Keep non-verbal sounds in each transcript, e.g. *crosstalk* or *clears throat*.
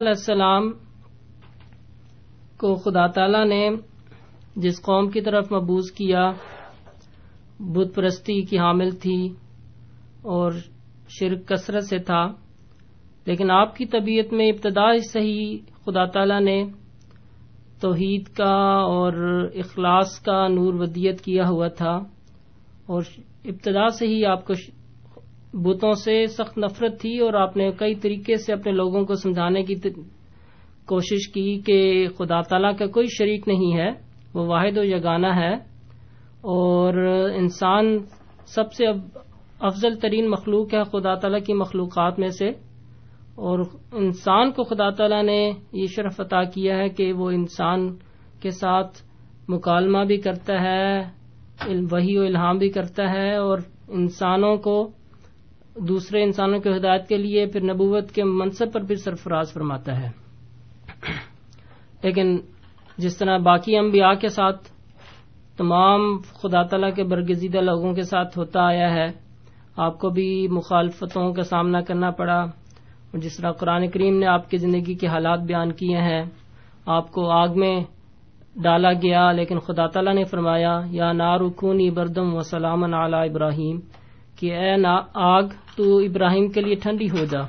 علیہ السلام کو خدا تعالی نے جس قوم کی طرف مبوض کیا، بت پرستی کی حامل تھی اور شرک کثرت سے تھا، لیکن آپ کی طبیعت میں ابتدا سے ہی خدا تعالی نے توحید کا اور اخلاص کا نور ودیت کیا ہوا تھا اور ابتدا سے ہی آپ کو بتوں سے سخت نفرت تھی اور آپ نے کئی طریقے سے اپنے لوگوں کو سمجھانے کی کوشش کی کہ خدا تعالیٰ کا کوئی شریک نہیں ہے، وہ واحد و یگانہ ہے اور انسان سب سے افضل ترین مخلوق ہے خدا تعالیٰ کی مخلوقات میں سے اور انسان کو خدا تعالیٰ نے یہ شرف عطا کیا ہے کہ وہ انسان کے ساتھ مکالمہ بھی کرتا ہے وہی و الہام بھی کرتا ہے اور انسانوں کو دوسرے انسانوں کی ہدایت کے لیے پھر نبوت کے منصب پر بھی سرفراز فرماتا ہے۔ لیکن جس طرح باقی انبیاء کے ساتھ، تمام خدا تعالی کے برگزیدہ لوگوں کے ساتھ ہوتا آیا ہے، آپ کو بھی مخالفتوں کا سامنا کرنا پڑا۔ جس طرح قرآن کریم نے آپ کی زندگی کے حالات بیان کیے ہیں، آپ کو آگ میں ڈالا گیا، لیکن خدا تعالیٰ نے فرمایا، یا نارکونی بردم و سلامن اعلی ابراہیم۔ کہ اے آگ، تو ابراہیم کے لیے ٹھنڈی ہو جا۔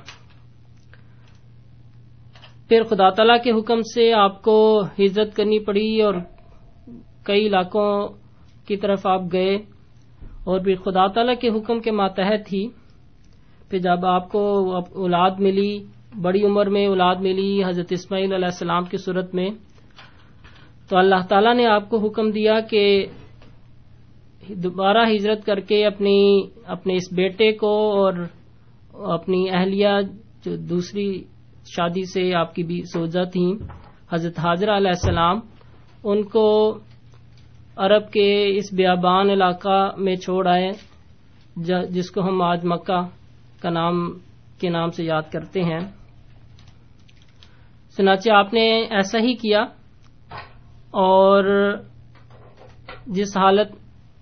پھر خدا تعالی کے حکم سے آپ کو ہجرت کرنی پڑی اور کئی علاقوں کی طرف آپ گئے اور پھر خدا تعالی کے حکم کے ماتحت ہی۔ پھر جب آپ کو اولاد ملی، بڑی عمر میں اولاد ملی حضرت اسماعیل علیہ السلام کی صورت میں، تو اللہ تعالیٰ نے آپ کو حکم دیا کہ دوبارہ ہجرت کر کے اپنی اپنے اس بیٹے کو اور اپنی اہلیہ جو دوسری شادی سے آپ کی بھی سوزا تھیں، حضرت حاضرہ علیہ السلام، ان کو عرب کے اس بیابان علاقہ میں چھوڑ آئے جس کو ہم آج مکہ کا نام کے نام سے یاد کرتے ہیں۔ سناچہ آپ نے ایسا ہی کیا اور جس حالت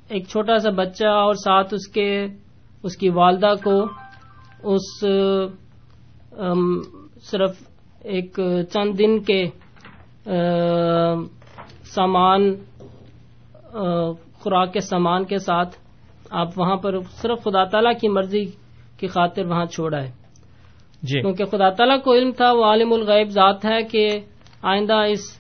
ایک چھوٹا سا بچہ اور ساتھ اس کے اس کی والدہ کو اس صرف ایک چند دن کے سامان خوراک کے سامان کے ساتھ آپ وہاں پر صرف خدا تعالی کی مرضی کی خاطر وہاں چھوڑا ہے۔ جی۔ کیونکہ خدا تعالیٰ کو علم تھا وہ عالم الغیب ذات ہے کہ آئندہ اس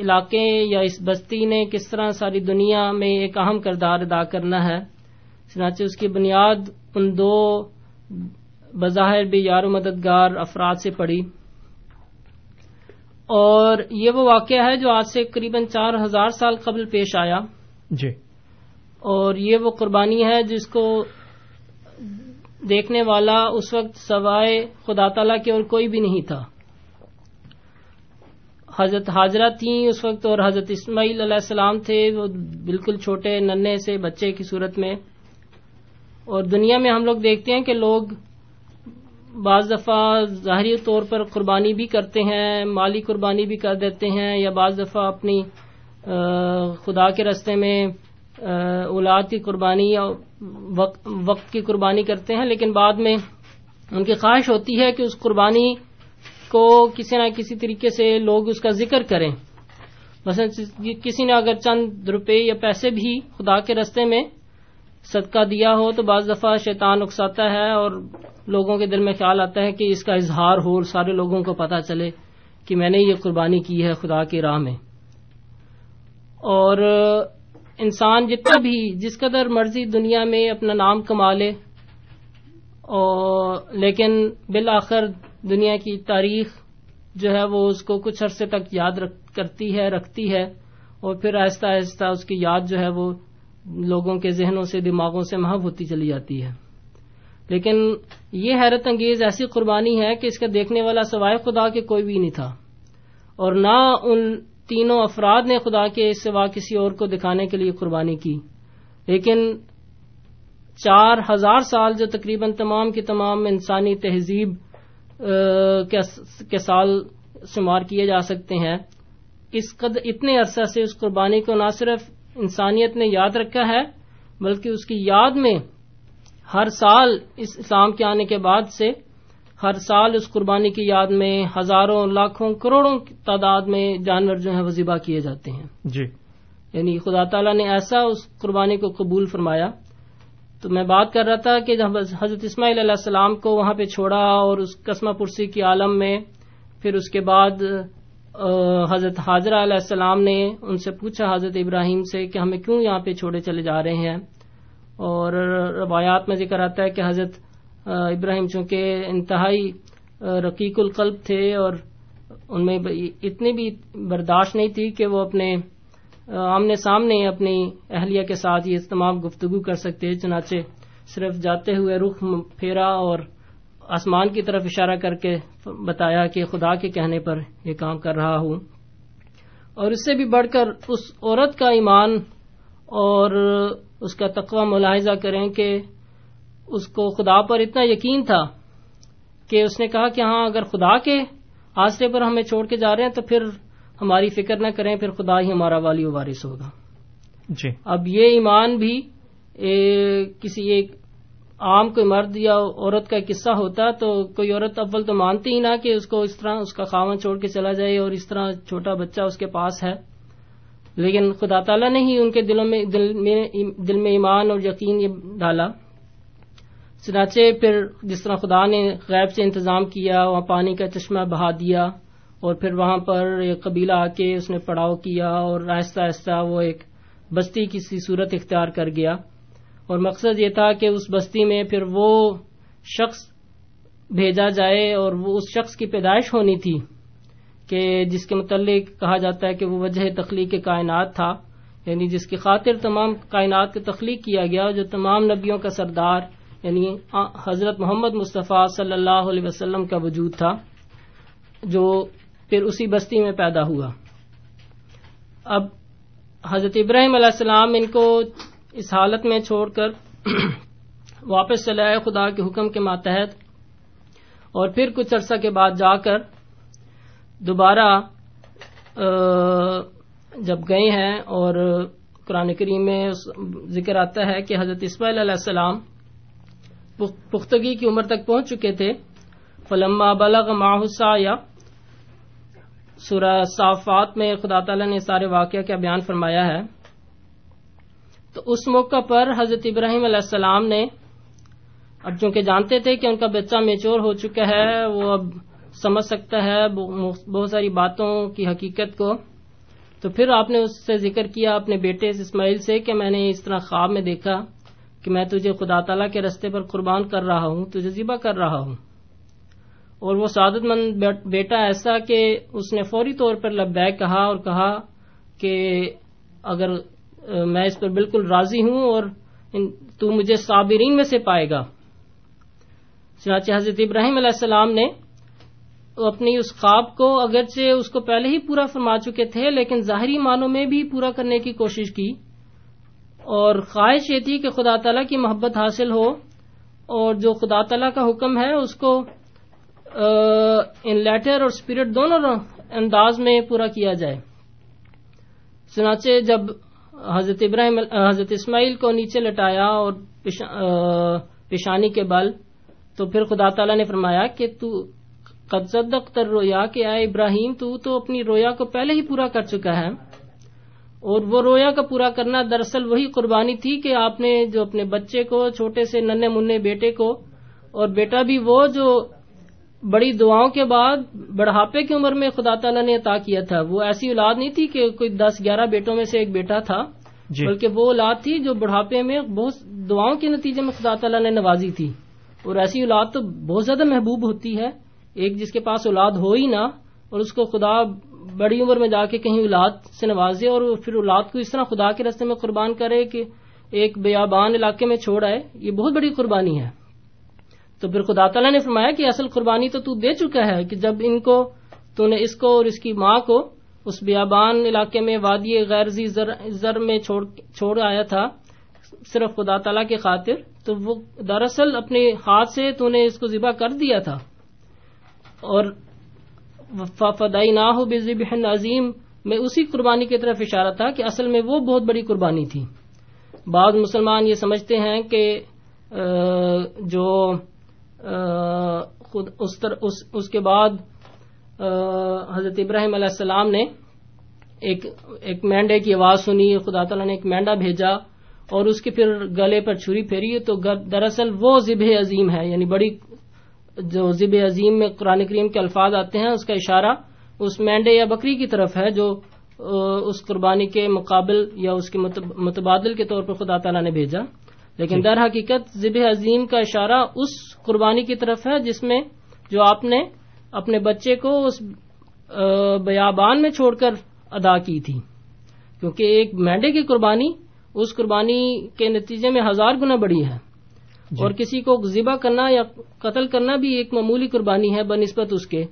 علاقے یا اس بستی نے کس طرح ساری دنیا میں ایک اہم کردار ادا کرنا ہے؟ چنانچہ اس کی بنیاد ان دو بظاہر بھی یار و مددگار افراد سے پڑی۔ اور یہ وہ واقعہ ہے جو آج سے قریب چار ہزار سال قبل پیش آیا۔ جی۔ اور یہ وہ قربانی ہے جس کو دیکھنے والا اس وقت سوائے خدا تعالی کے اور کوئی بھی نہیں تھا۔ حضرت حاضرہ تھیں اس وقت اور حضرت اسماعیل علیہ السلام تھے، وہ بالکل چھوٹے ننے سے بچے کی صورت میں۔ اور دنیا میں ہم لوگ دیکھتے ہیں کہ لوگ بعض دفعہ ظاہری طور پر قربانی بھی کرتے ہیں، مالی قربانی بھی کر دیتے ہیں، یا بعض دفعہ اپنی خدا کے رستے میں اولاد کی قربانی یا وقت کی قربانی کرتے ہیں، لیکن بعد میں ان کی خواہش ہوتی ہے کہ اس قربانی کو کسی نہ کسی طریقے سے لوگ اس کا ذکر کریں۔ مثلا کسی نے اگر چند روپے یا پیسے بھی خدا کے رستے میں صدقہ دیا ہو تو بعض دفعہ شیطان اکساتا ہے اور لوگوں کے دل میں خیال آتا ہے کہ اس کا اظہار ہو اور سارے لوگوں کو پتا چلے کہ میں نے یہ قربانی کی ہے خدا کی راہ میں۔ اور انسان جتنا بھی جس قدر مرضی دنیا میں اپنا نام کما لے لیکن بالآخر دنیا کی تاریخ جو ہے وہ اس کو کچھ عرصے تک یاد کرتی ہے، رکھتی ہے، اور پھر آہستہ آہستہ اس کی یاد جو ہے وہ لوگوں کے ذہنوں سے، دماغوں سے محب ہوتی چلی جاتی ہے۔ لیکن یہ حیرت انگیز ایسی قربانی ہے کہ اس کا دیکھنے والا سوائے خدا کے کوئی بھی نہیں تھا۔ اور نہ ان تینوں افراد نے خدا کے سوا کسی اور کو دکھانے کے لیے قربانی کی۔ لیکن چار ہزار سال جو تقریباً تمام کی تمام انسانی تہذیب کے سال شمار کیے جا سکتے ہیں۔ اس قد اتنے عرصہ سے اس قربانی کو نہ صرف انسانیت نے یاد رکھا ہے بلکہ اس کی یاد میں ہر سال اس اسلام کے آنے کے بعد سے ہر سال اس قربانی کی یاد میں ہزاروں لاکھوں کروڑوں تعداد میں جانور جو ہیں وہ ذبح کیے جاتے ہیں۔ جی۔ یعنی خدا تعالیٰ نے ایسا اس قربانی کو قبول فرمایا تو میں بات کر رہا تھا کہ جب حضرت اسماعیل علیہ السلام کو وہاں پہ چھوڑا اور اس قسمہ پرسی کی عالم میں، پھر اس کے بعد حضرت حاضرہ علیہ السلام نے ان سے پوچھا حضرت ابراہیم سے کہ ہمیں کیوں یہاں پہ چھوڑے چلے جا رہے ہیں؟ اور روایات میں ذکر آتا ہے کہ حضرت ابراہیم چونکہ انتہائی رقیق القلب تھے اور ان میں اتنی بھی برداشت نہیں تھی کہ وہ اپنے آمنے سامنے اپنی اہلیہ کے ساتھ یہ تمام گفتگو کر سکتے چنانچہ صرف جاتے ہوئے رخ پھیرا اور آسمان کی طرف اشارہ کر کے بتایا کہ خدا کے کہنے پر یہ کام کر رہا ہوں۔ اور اس سے بھی بڑھ کر اس عورت کا ایمان اور اس کا تقوی ملاحظہ کریں کہ اس کو خدا پر اتنا یقین تھا کہ اس نے کہا کہ ہاں اگر خدا کے آسرے پر ہمیں چھوڑ کے جا رہے ہیں تو پھر ہماری فکر نہ کریں پھر خدا ہی ہمارا والی و وارث ہوگا۔ جی۔ اب یہ ایمان بھی کسی ایک عام کوئی مرد یا عورت کا قصہ ہوتا تو کوئی عورت اول تو مانتی ہی نہ کہ اس کو اس طرح اس کا خاون چھوڑ کے چلا جائے اور اس طرح چھوٹا بچہ اس کے پاس ہے۔ لیکن خدا تعالیٰ نے ہی ان کے دلوں میں دل میں دل میں ایمان اور یقین یہ ڈالا۔ چنانچہ پھر جس طرح خدا نے غیب سے انتظام کیا وہاں پانی کا چشمہ بہا دیا۔ اور پھر وہاں پر ایک قبیلہ آ کے اس نے پڑاؤ کیا اور آہستہ آہستہ وہ ایک بستی کی سی صورت اختیار کر گیا۔ اور مقصد یہ تھا کہ اس بستی میں پھر وہ شخص بھیجا جائے اور وہ اس شخص کی پیدائش ہونی تھی کہ جس کے متعلق کہا جاتا ہے کہ وہ وجہ تخلیق کائنات تھا یعنی جس کی خاطر تمام کائنات کی تخلیق کیا گیا، جو تمام نبیوں کا سردار یعنی حضرت محمد مصطفیٰ صلی اللہ علیہ وسلم کا وجود تھا، جو پھر اسی بستی میں پیدا ہوا۔ اب حضرت ابراہیم علیہ السلام ان کو اس حالت میں چھوڑ کر *clears throat* واپس چلے آئے خدا کے حکم کے ماتحت۔ اور پھر کچھ عرصہ کے بعد جا کر دوبارہ جب گئے ہیں اور قرآن کریم میں ذکر آتا ہے کہ حضرت اسماعیل علیہ السلام پختگی کی عمر تک پہنچ چکے تھے۔ فلما بلغ ماحسا یا سورہ صافات میں خدا تعالی نے سارے واقعہ کا بیان فرمایا ہے۔ تو اس موقع پر حضرت ابراہیم علیہ السلام نے اب چونکہ جانتے تھے کہ ان کا بچہ میچور ہو چکا ہے، وہ اب سمجھ سکتا ہے بہت ساری باتوں کی حقیقت کو۔ تو پھر آپ نے اس سے ذکر کیا اپنے بیٹے اسماعیل سے کہ میں نے اس طرح خواب میں دیکھا کہ میں تجھے خدا تعالیٰ کے رستے پر قربان کر رہا ہوں تجھے ذبح کر رہا ہوں۔ اور وہ سعادت مند بیٹا ایسا کہ اس نے فوری طور پر لبیک کہا اور کہا کہ اگر میں اس پر بالکل راضی ہوں اور تو مجھے صابرین میں سے پائے گا۔ چنانچہ حضرت ابراہیم علیہ السلام نے اپنی اس خواب کو اگرچہ اس کو پہلے ہی پورا فرما چکے تھے، لیکن ظاہری معنوں میں بھی پورا کرنے کی کوشش کی۔ اور خواہش یہ تھی کہ خدا تعالیٰ کی محبت حاصل ہو اور جو خدا تعالیٰ کا حکم ہے، اس کو ان لیٹر اور اسپرٹ دونوں انداز میں پورا کیا جائے۔ چنانچہ جب حضرت ابراہیم حضرت اسماعیل کو نیچے لٹایا اور پیشانی کے بل تو پھر خدا تعالیٰ نے فرمایا کہ تو قدق تر رویا کہ آئے ابراہیم، تو تو اپنی رویا کو پہلے ہی پورا کر چکا ہے۔ اور وہ رویا کا پورا کرنا دراصل وہی قربانی تھی کہ آپ نے جو اپنے بچے کو، چھوٹے سے ننے منہ بیٹے کو، اور بیٹا بھی وہ جو بڑی دعاؤں کے بعد بڑھاپے کی عمر میں خدا تعالیٰ نے عطا کیا تھا۔ وہ ایسی اولاد نہیں تھی کہ کوئی دس گیارہ بیٹوں میں سے ایک بیٹا تھا جی۔ بلکہ وہ اولاد تھی جو بڑھاپے میں بہت دعاؤں کے نتیجے میں خدا تعالیٰ نے نوازی تھی۔ اور ایسی اولاد تو بہت زیادہ محبوب ہوتی ہے۔ ایک جس کے پاس اولاد ہو ہی نہ اور اس کو خدا بڑی عمر میں جا کے کہیں اولاد سے نوازے اور پھر اولاد کو اس طرح خدا کے رستے میں قربان کرے کہ ایک بیابان علاقے میں چھوڑ آئے یہ بہت بڑی قربانی ہے۔ تو پھر خدا تعالیٰ نے فرمایا کہ اصل قربانی تو تو دے چکا ہے کہ جب ان کو تو نے اس کو اور اس کی ماں کو اس بیابان علاقے میں وادی غیر زر میں چھوڑ آیا تھا، صرف خدا تعالیٰ کی خاطر، تو وہ دراصل اپنے ہاتھ سے تو نے اس کو ذبح کر دیا تھا۔ اور فدائی نہ ہو بے عظیم میں اسی قربانی کی طرف اشارہ تھا کہ اصل میں وہ بہت بڑی قربانی تھی۔ بعض مسلمان یہ سمجھتے ہیں کہ جو خود اس, تر, اس, اس کے بعد حضرت ابراہیم علیہ السلام نے ایک ایک مینڈے کی آواز سنی خدا تعالیٰ نے ایک مینڈا بھیجا اور اس کے پھر گلے پر چھری پھیری تو دراصل وہ ذب عظیم ہے یعنی بڑی جو ذب عظیم میں قرآن کریم کے الفاظ آتے ہیں اس کا اشارہ اس مینڈے یا بکری کی طرف ہے جو اس قربانی کے مقابل یا اس کے متبادل کے طور پر خدا تعالیٰ نے بھیجا۔ لیکن۔ در حقیقت ذب عظیم کا اشارہ اس قربانی کی طرف ہے جس میں جو آپ نے اپنے بچے کو اس بیابان میں چھوڑ کر ادا کی تھی۔ کیونکہ ایک مینڈے کی قربانی اس قربانی کے نتیجے میں ہزار گنا بڑی ہے۔ جی۔ اور کسی کو ذبح کرنا یا قتل کرنا بھی ایک معمولی قربانی ہے بنسبت اس کے۔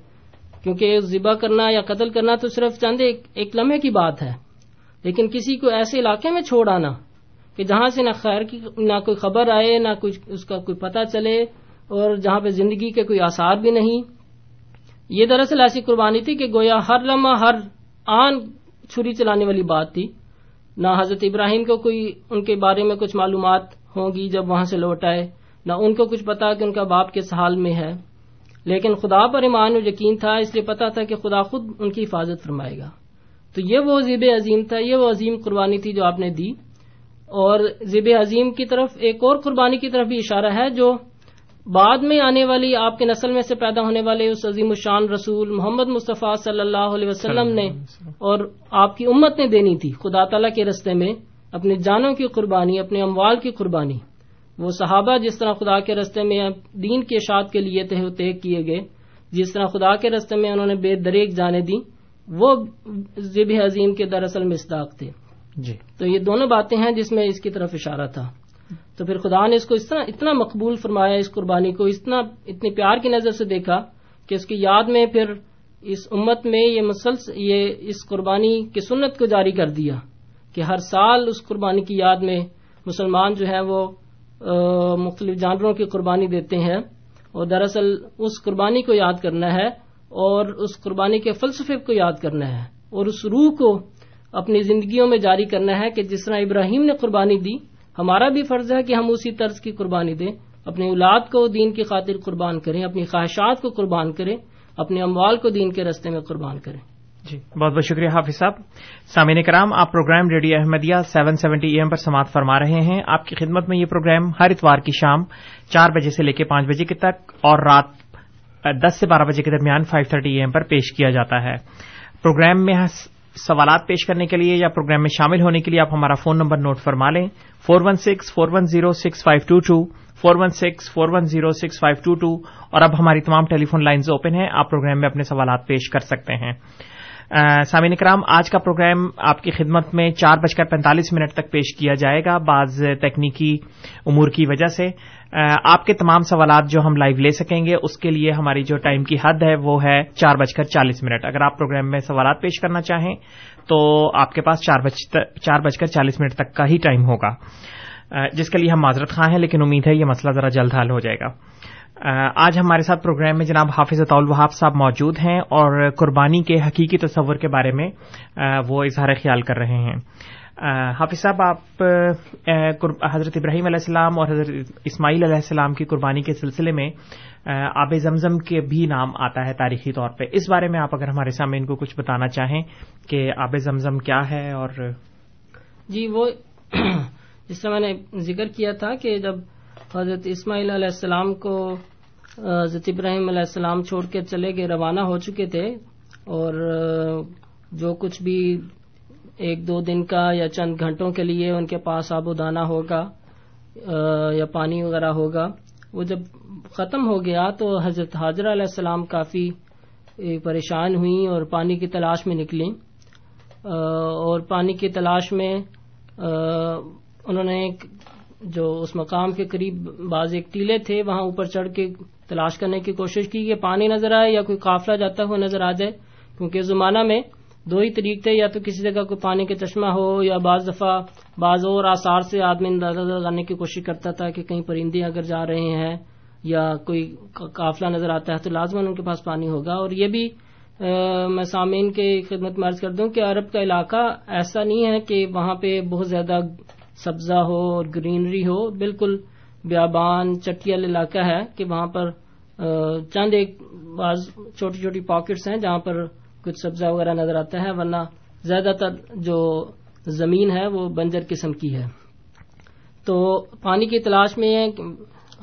کیونکہ ذبح کرنا یا قتل کرنا تو صرف چند ایک لمحے کی بات ہے۔ لیکن کسی کو ایسے علاقے میں چھوڑ آنا کہ جہاں سے نہ خیر کی، نہ کوئی خبر آئے، نہ کچھ اس کا کوئی پتہ چلے اور جہاں پہ زندگی کے کوئی آثار بھی نہیں۔ یہ دراصل ایسی قربانی تھی کہ گویا ہر لمحہ، ہر آن چھری چلانے والی بات تھی۔ نہ حضرت ابراہیم کو کوئی ان کے بارے میں کچھ معلومات ہوں گی جب وہاں سے لوٹ آئے، نہ ان کو کچھ پتا کہ ان کا باپ کس حال میں ہے۔ لیکن خدا پر ایمان و یقین تھا، اس لیے پتا تھا کہ خدا خود ان کی حفاظت فرمائے گا۔ تو یہ وہ ذیب عظیم تھا، یہ وہ عظیم قربانی تھی جو آپ نے دی۔ اور ذیب عظیم کی طرف ایک اور قربانی کی طرف بھی اشارہ ہے جو بعد میں آنے والی آپ کے نسل میں سے پیدا ہونے والے اس عظیم الشان رسول محمد مصطفیٰ صلی اللہ علیہ وسلم نے اور آپ کی امت نے دینی تھی۔ خدا تعالیٰ کے رستے میں اپنی جانوں کی قربانی، اپنے اموال کی قربانی۔ وہ صحابہ جس طرح خدا کے رستے میں دین کے اشاعت کے لیے تہ تہ کیے گئے، جس طرح خدا کے رستے میں انہوں نے بے دریک جانے دی وہ ذب عظیم کے دراصل مصداق تھے۔ جی۔ تو یہ دونوں باتیں ہیں جس میں اس کی طرف اشارہ تھا۔ تو پھر خدا نے اس کو اس طرح اتنا مقبول فرمایا، اس قربانی کو اتنا اتنی پیار کی نظر سے دیکھا کہ اس کی یاد میں پھر اس امت میں یہ مسلسل یہ اس قربانی کی سنت کو جاری کر دیا کہ ہر سال اس قربانی کی یاد میں مسلمان جو ہے وہ مختلف جانوروں کی قربانی دیتے ہیں اور دراصل اس قربانی کو یاد کرنا ہے اور اس قربانی کے فلسفے کو یاد کرنا ہے اور اس روح کو اپنی زندگیوں میں جاری کرنا ہے کہ جس طرح ابراہیم نے قربانی دی، ہمارا بھی فرض ہے کہ ہم اسی طرز کی قربانی دیں۔ اپنی اولاد کو دین کی خاطر قربان کریں، اپنی خواہشات کو قربان کریں، اپنے اموال کو دین کے رستے میں قربان کریں۔ جی بہت بہت شکریہ حافظ صاحب۔ سامعین کرام، آپ program radio Ahmadiyya seven seventy A M پر سماعت فرما رہے ہیں۔ آپ کی خدمت میں یہ پروگرام ہر اتوار کی شام چار بجے سے لے کے پانچ بجے تک اور رات دس سے بارہ بجے کے درمیان فائیو تھرٹی اے ایم پر پیش کیا جاتا ہے۔ پروگرام میں سوالات پیش کرنے کے لیے یا پروگرام میں شامل ہونے کے لیے آپ ہمارا فون نمبر نوٹ فرما لیں۔ Four one six, four one zero, six five two two, four one six, four one zero, six five two two. اور اب ہماری تمام ٹیلی فون لائنز اوپن ہیں، آپ پروگرام میں اپنے سوالات پیش کر سکتے ہیں۔ سامعین کرام آج کا پروگرام آپ کی خدمت میں چار بج کر پینتالیس منٹ تک پیش کیا جائے گا، بعض تکنیکی امور کی وجہ سے۔ آپ کے تمام سوالات جو ہم لائیو لے سکیں گے، اس کے لیے ہماری جو ٹائم کی حد ہے، وہ ہے چار بج کر چالیس منٹ۔ اگر آپ پروگرام میں سوالات پیش کرنا چاہیں، تو آپ کے پاس چار بج کر چالیس منٹ تک کا ہی ٹائم ہوگا۔ جس کے لیے ہم معذرت خواہ ہیں، لیکن امید ہے یہ مسئلہ ذرا جلد حل ہو جائے گا۔ آج ہمارے ساتھ پروگرام میں جناب حافظ اطول صاحب موجود ہیں اور قربانی کے حقیقی تصور کے بارے میں وہ اظہار خیال کر رہے ہیں۔ حافظ صاحب، آپ حضرت ابراہیم علیہ السلام اور حضرت اسماعیل علیہ السلام کی قربانی کے سلسلے میں آب زمزم کے بھی نام آتا ہے تاریخی طور پہ۔ اس بارے میں آپ اگر ہمارے سامنے ان کو کچھ بتانا چاہیں کہ آب زمزم کیا ہے اور جی وہ *clears throat* جس سے میں نے ذکر کیا تھا کہ جب حضرت اسماعیل علیہ السلام کو حضرت ابراہیم علیہ السلام چھوڑ کے چلے گئے، روانہ ہو چکے تھے۔ اور جو کچھ بھی ایک دو دن کا یا چند گھنٹوں کے لیے ان کے پاس آب و دانہ ہوگا یا پانی وغیرہ ہوگا، وہ جب ختم ہو گیا تو حضرت حاضرہ علیہ السلام کافی پریشان ہوئیں اور پانی کی تلاش میں نکلیں۔ اور پانی کی تلاش میں انہوں نے جو اس مقام کے قریب بعض ایک ٹیلے تھے، وہاں اوپر چڑھ کے تلاش کرنے کی کوشش کی کہ پانی نظر آئے یا کوئی قافلہ جاتا ہوا نظر آ جائے؟ کیونکہ زمانہ میں دو ہی طریق تھے، یا تو کسی جگہ کوئی پانی کا چشمہ ہو، یا بعض دفعہ بعض اور آثار سے آدمی اندازہ لگانے کی کوشش کرتا تھا کہ کہیں پرندے اگر جا رہے ہیں یا کوئی قافلہ نظر آتا ہے تو لازمن ان کے پاس پانی ہوگا۔ اور یہ بھی میں سامعین کے خدمت مرض کر دوں کہ عرب کا علاقہ ایسا نہیں ہے کہ وہاں پہ بہت زیادہ سبزہ ہو اور گرینری ہو، بالکل بیابان چٹیل علاقہ ہے کہ وہاں پر چند ایک بعض چھوٹی چھوٹی پاکٹس ہیں جہاں پر کچھ سبزہ وغیرہ نظر آتا ہے، ورنہ زیادہ تر جو زمین ہے وہ بنجر قسم کی ہے۔ تو پانی کی تلاش میں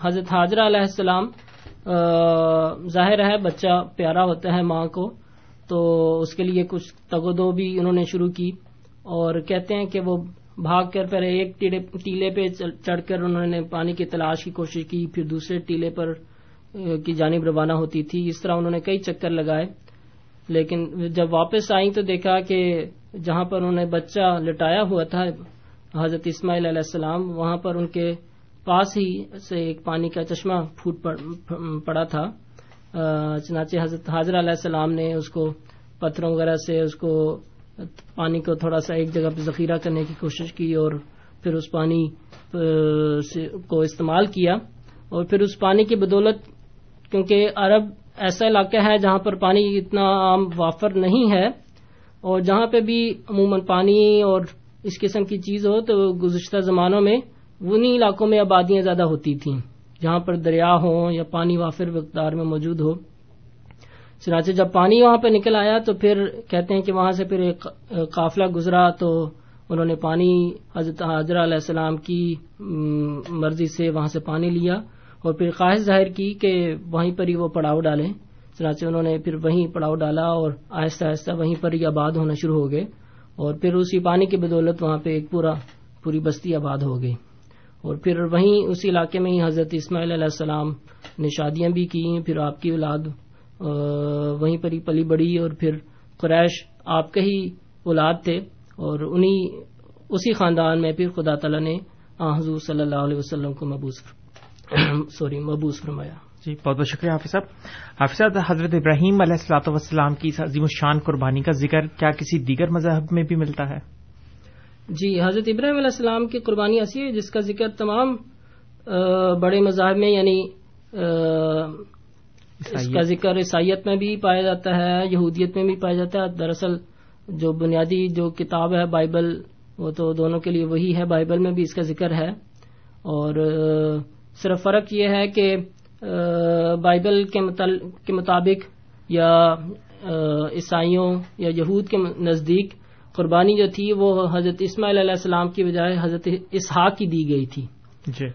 حضرت حاضرہ علیہ السلام ظاہر ہے بچہ پیارا ہوتا ہے ماں کو، تو اس کے لیے کچھ تگ و دو بھی انہوں نے شروع کی اور کہتے ہیں کہ وہ بھاگ کر پہلے ایک ٹیلے پہ چڑھ کر انہوں نے پانی کی تلاش کی کوشش کی، پھر دوسرے ٹیلے پر کی جانب روانہ ہوتی تھی۔ اس طرح انہوں نے کئی چکر لگائے۔ لیکن جب واپس آئیں تو دیکھا کہ جہاں پر انہوں نے بچہ لٹایا ہوا تھا، حضرت اسماعیل علیہ السلام، وہاں پر ان کے پاس ہی سے ایک پانی کا چشمہ پھوٹ پڑا تھا۔ چنانچہ حضرت حاضر علیہ السلام نے اس کو پتھروں وغیرہ سے اس کو پانی کو تھوڑا سا ایک جگہ پہ ذخیرہ کرنے کی کوشش کی اور پھر اس پانی کو استعمال کیا اور پھر اس پانی کی بدولت، کیونکہ عرب ایسا علاقہ ہے جہاں پر پانی اتنا عام وافر نہیں ہے اور جہاں پہ بھی عموماً پانی اور اس قسم کی چیز ہو تو گزشتہ زمانوں میں انہیں علاقوں میں آبادیاں زیادہ ہوتی تھیں، جہاں پر دریا ہوں یا پانی وافر مقدار میں موجود ہو۔ چنانچہ جب پانی وہاں پہ نکل آیا تو پھر کہتے ہیں کہ وہاں سے پھر ایک قافلہ گزرا تو انہوں نے پانی حضرت حضرت علیہ السلام کی مرضی سے وہاں سے پانی لیا اور پھر خواہش ظاہر کی کہ وہیں پر ہی وہ پڑاؤ ڈالیں۔ چنانچہ انہوں نے پھر وہیں پڑاؤ ڈالا اور آہستہ آہستہ وہیں پر ہی آباد ہونا شروع ہو گئے اور پھر اسی پانی کی بدولت وہاں پہ ایک پورا، پوری بستی آباد ہو گئی۔ اور پھر وہیں اسی علاقے میں ہی حضرت اسماعیل علیہ السلام نے شادیاں بھی کی پھر آپ کی اولاد وہیں پر ہی پلی بڑی اور پھر قریش آپ کے ہی اولاد تھے اور انہی اسی خاندان میں پھر خدا تعالیٰ نے حضور صلی اللہ علیہ وسلم کو مبوس *coughs* سوری مبوس فرمایا۔ جی بہت بہت شکریہ حافظ صاحب۔ حافظ صاحب حضرت ابراہیم علیہ السلاۃ وسلام کی عظیم الشان قربانی کا ذکر کیا کسی دیگر مذہب میں بھی ملتا ہے؟ جی حضرت ابراہیم علیہ السلام کی قربانی ایسی ہے جس کا ذکر تمام بڑے مذاہب میں یعنی اس کا ذکر عیسائیت میں بھی پایا جاتا ہے یہودیت میں بھی پایا جاتا ہے۔ دراصل جو بنیادی جو کتاب ہے بائبل وہ تو دونوں کے لیے وہی ہے بائبل میں بھی اس کا ذکر ہے۔ اور صرف فرق یہ ہے کہ بائبل کے مطابق یا عیسائیوں یا یہود کے نزدیک قربانی جو تھی وہ حضرت اسماعیل علیہ السلام کی بجائے حضرت اسحاق کی دی گئی تھی۔ جی۔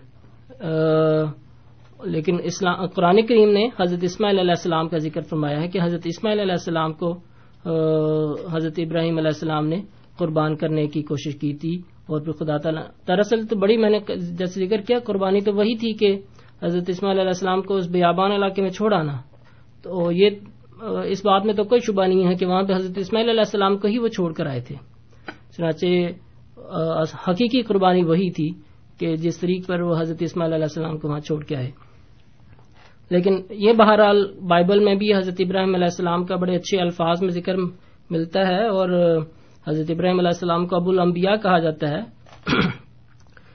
لیکن اسلام قرآن کریم نے حضرت اسماعیل علیہ السلام کا ذکر فرمایا ہے کہ حضرت اسماعیل علیہ السلام کو حضرت ابراہیم علیہ السلام نے قربان کرنے کی کوشش کی تھی اور پھر خدا تعالیٰ، دراصل تو بڑی میں نے جیسے ذکر کیا، قربانی تو وہی تھی کہ حضرت اسماعیل علیہ السلام کو اس بیابان علاقے میں چھوڑانا تو یہ اس بات میں تو کوئی شبہ نہیں ہے کہ وہاں پہ حضرت اسماعیل علیہ السلام کو ہی وہ چھوڑ کر آئے تھے۔ چنانچہ حقیقی قربانی وہی تھی کہ جس طریق پر وہ حضرت اسماعیل علیہ السلام کو وہاں چھوڑ کے آئے۔ لیکن یہ بہرحال بائبل میں بھی حضرت ابراہیم علیہ السلام کا بڑے اچھے الفاظ میں ذکر ملتا ہے اور حضرت ابراہیم علیہ السلام کو ابو الانبیاء کہا جاتا ہے *clears throat*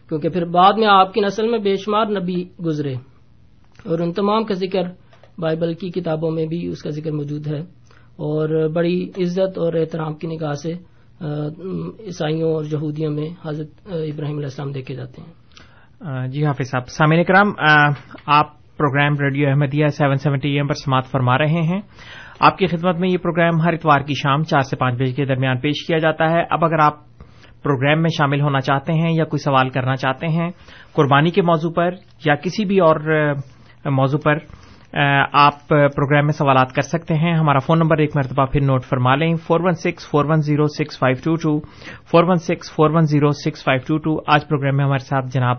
کیونکہ پھر بعد میں آپ کی نسل میں بے شمار نبی گزرے اور ان تمام کا ذکر بائبل کی کتابوں میں بھی اس کا ذکر موجود ہے اور بڑی عزت اور احترام کی نگاہ سے عیسائیوں اور یہودیوں میں حضرت ابراہیم علیہ السلام دیکھے جاتے ہیں۔ جی حافظ صاحب، سامعین کرام آپ program radio Ahmadiyya seven seventy AM پر سماعت فرما رہے ہیں۔ آپ کی خدمت میں یہ پروگرام ہر اتوار کی شام چار سے پانچ بجے کے درمیان پیش کیا جاتا ہے۔ اب اگر آپ پروگرام میں شامل ہونا چاہتے ہیں یا کوئی سوال کرنا چاہتے ہیں، قربانی کے موضوع پر یا کسی بھی اور موضوع پر آپ پروگرام میں سوالات کر سکتے ہیں۔ ہمارا فون نمبر ایک مرتبہ پھر نوٹ فرما لیں۔ Four one six, four one zero, six five two two. Four one six, four one zero, six five two two. آج پروگرام میں ہمارے ساتھ جناب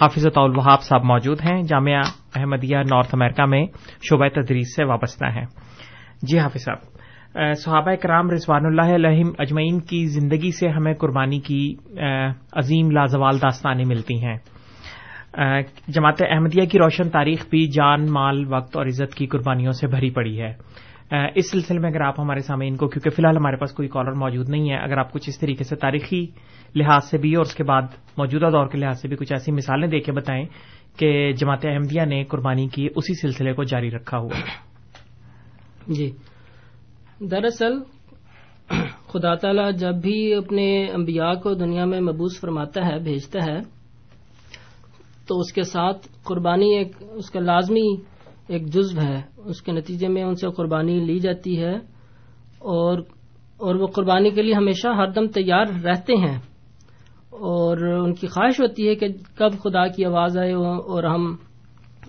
حافظ الوہاب صاحب موجود ہیں۔ جامعہ احمدیہ نارتھ امریکہ میں شعبہ تدریس سے وابستہ ہیں۔ جی حافظ صاحب صحابہ کرام رضوان اللہ علیہ اجمعین کی زندگی سے ہمیں قربانی کی عظیم لازوال داستانیں ملتی ہیں۔ جماعت احمدیہ کی روشن تاریخ بھی جان، مال، وقت اور عزت کی قربانیوں سے بھری پڑی ہے۔ اس سلسلے میں اگر آپ ہمارے سامنے ان کو، کیونکہ فی الحال ہمارے پاس کوئی کالر موجود نہیں ہے، اگر آپ کچھ اس طریقے سے تاریخی لحاظ سے بھی اور اس کے بعد موجودہ دور کے لحاظ سے بھی کچھ ایسی مثالیں دے کے بتائیں کہ جماعت احمدیہ نے قربانی کی اسی سلسلے کو جاری رکھا ہوا۔ جی۔ دراصل، خدا تعالی جب بھی اپنے انبیاء کو دنیا میں مبوس فرماتا ہے، بھیجتا ہے تو اس کے ساتھ قربانی ایک اس کا لازمی ایک جزو ہے۔ اس کے نتیجے میں ان سے قربانی لی جاتی ہے اور اور وہ قربانی کے لیے ہمیشہ ہر دم تیار رہتے ہیں۔ اور ان کی خواہش ہوتی ہے کہ کب خدا کی آواز آئے اور ہم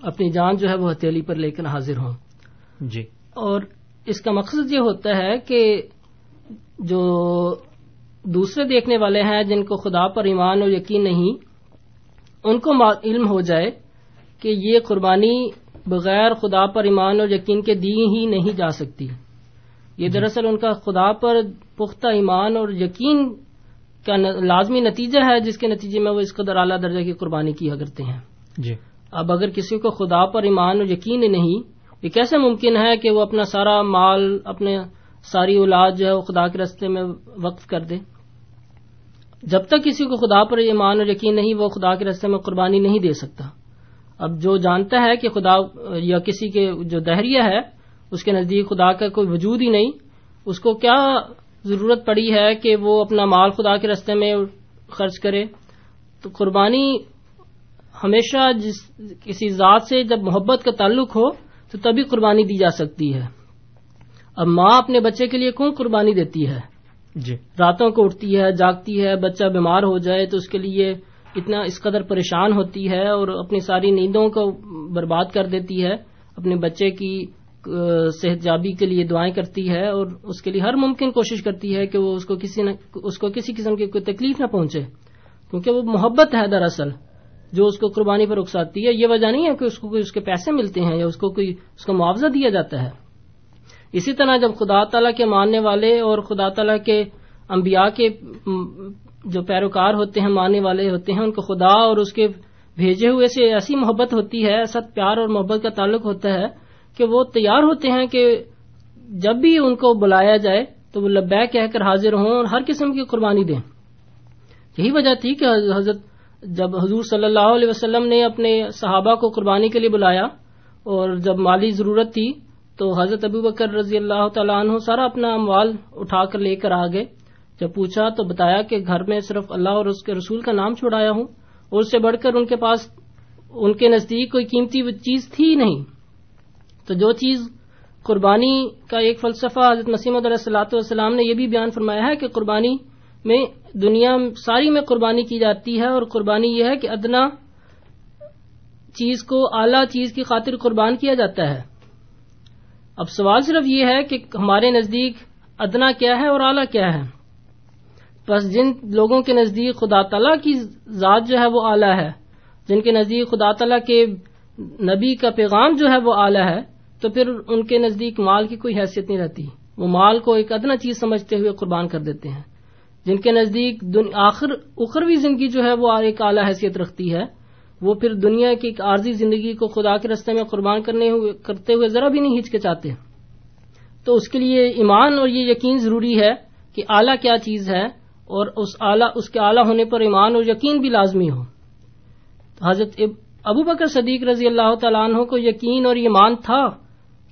اپنی جان جو ہے وہ ہتھیلی پر لے کر حاضر ہوں۔ جی۔ اور اس کا مقصد یہ ہوتا ہے کہ جو دوسرے دیکھنے والے ہیں جن کو خدا پر ایمان اور یقین نہیں ان کو علم ہو جائے کہ یہ قربانی بغیر خدا پر ایمان اور یقین کے دی ہی نہیں جا سکتی۔ یہ دراصل ان کا خدا پر پختہ ایمان اور یقین کا لازمی نتیجہ ہے جس کے نتیجے میں وہ اس قدر اعلیٰ درجہ کی قربانی کیا کرتے ہیں۔ جی۔ اب اگر کسی کو خدا پر ایمان اور یقین نہیں یہ کیسے ممکن ہے کہ وہ اپنا سارا مال اپنے ساری اولاد جو ہے وہ خدا کے رستے میں وقف کر دے؟ جب تک کسی کو خدا پر ایمان اور یقین نہیں، وہ خدا کے رستے میں قربانی نہیں دے سکتا۔ اب جو جانتا ہے کہ خدا یا کسی کے جو دہریہ ہے، اس کے نزدیک خدا کا کوئی وجود ہی نہیں، اس کو کیا ضرورت پڑی ہے کہ وہ اپنا مال خدا کے رستے میں خرچ کرے؟ تو قربانی ہمیشہ جس کسی ذات سے جب محبت کا تعلق ہو، تو تبھی قربانی دی جا سکتی ہے۔ اب ماں اپنے بچے کے لیے کون قربانی دیتی ہے؟ جی۔ راتوں کو اٹھتی ہے، جاگتی ہے، بچہ بیمار ہو جائے تو اس کے لیے اتنا اس قدر پریشان ہوتی ہے اور اپنی ساری نیندوں کو برباد کر دیتی ہے۔ اپنے بچے کی صحت یابی کے لیے دعائیں کرتی ہے اور اس کے لیے ہر ممکن کوشش کرتی ہے کہ وہ اس کو کسی نہ، اس کو کسی قسم کی کوئی تکلیف نہ پہنچے۔ کیونکہ وہ محبت ہے دراصل۔ جو اس کو قربانی پر رخصاتی ہے، یہ وجہ نہیں ہے کہ اس کو کوئی اس کے پیسے ملتے ہیں یا اس کو کوئی، اس کو معاوضہ دیا جاتا ہے۔ اسی طرح جب خدا تعالیٰ کے ماننے والے اور خدا تعالیٰ کے انبیاء کے جو پیروکار ہوتے ہیں، ماننے والے ہوتے ہیں، ان کو خدا اور اس کے بھیجے ہوئے سے ایسی محبت ہوتی ہے، ایسا پیار اور محبت کا تعلق ہوتا ہے کہ وہ تیار ہوتے ہیں کہ جب بھی ان کو بلایا جائے تو وہ لبیک کہہ کر حاضر ہوں اور ہر قسم کی قربانی دیں۔ یہی وجہ تھی کہ حضرت جب حضور صلی اللہ علیہ وسلم نے اپنے صحابہ کو قربانی کے لیے بلایا اور جب مالی ضرورت تھی تو حضرت ابو بکر رضی اللہ تعالیٰ عنہ سارا اپنا اموال اٹھا کر لے کر آ گئے۔ جب پوچھا تو بتایا کہ گھر میں صرف اللہ اور اس کے رسول کا نام چھوڑایا ہوں اور اس سے بڑھ کر ان کے پاس ان کے نزدیک کوئی قیمتی چیز تھی نہیں۔ تو جو چیز قربانی کا ایک فلسفہ حضرت مسیم علیہ صلاحت والسلام نے یہ بھی بیان فرمایا ہے کہ قربانی میں دنیا ساری میں قربانی کی جاتی ہے اور قربانی یہ ہے کہ ادنا چیز کو اعلی چیز کی خاطر قربان کیا جاتا ہے۔ اب سوال صرف یہ ہے کہ ہمارے نزدیک ادنا کیا ہے اور اعلیٰ کیا ہے؟ بس جن لوگوں کے نزدیک خدا تعالیٰ کی ذات جو ہے وہ اعلیٰ ہے، جن کے نزدیک خدا تعالیٰ کے نبی کا پیغام جو ہے وہ اعلیٰ ہے، تو پھر ان کے نزدیک مال کی کوئی حیثیت نہیں رہتی۔ وہ مال کو ایک ادنا چیز سمجھتے ہوئے قربان کر دیتے ہیں۔ جن کے نزدیک آخر، اخروی زندگی جو ہے وہ ایک اعلیٰ حیثیت رکھتی ہے وہ پھر دنیا کی ایک عارضی زندگی کو خدا کے رستے میں قربان کرنے ہوئے کرتے ہوئے ذرا بھی نہیں ہچکچاتے۔ تو اس کے لیے ایمان اور یہ یقین ضروری ہے کہ اعلیٰ کیا چیز ہے اور اس اس کے اعلیٰ ہونے پر ایمان اور یقین بھی لازمی ہو۔ حضرت ابو بکر صدیق رضی اللہ تعالیٰ عنہ کو یقین اور ایمان تھا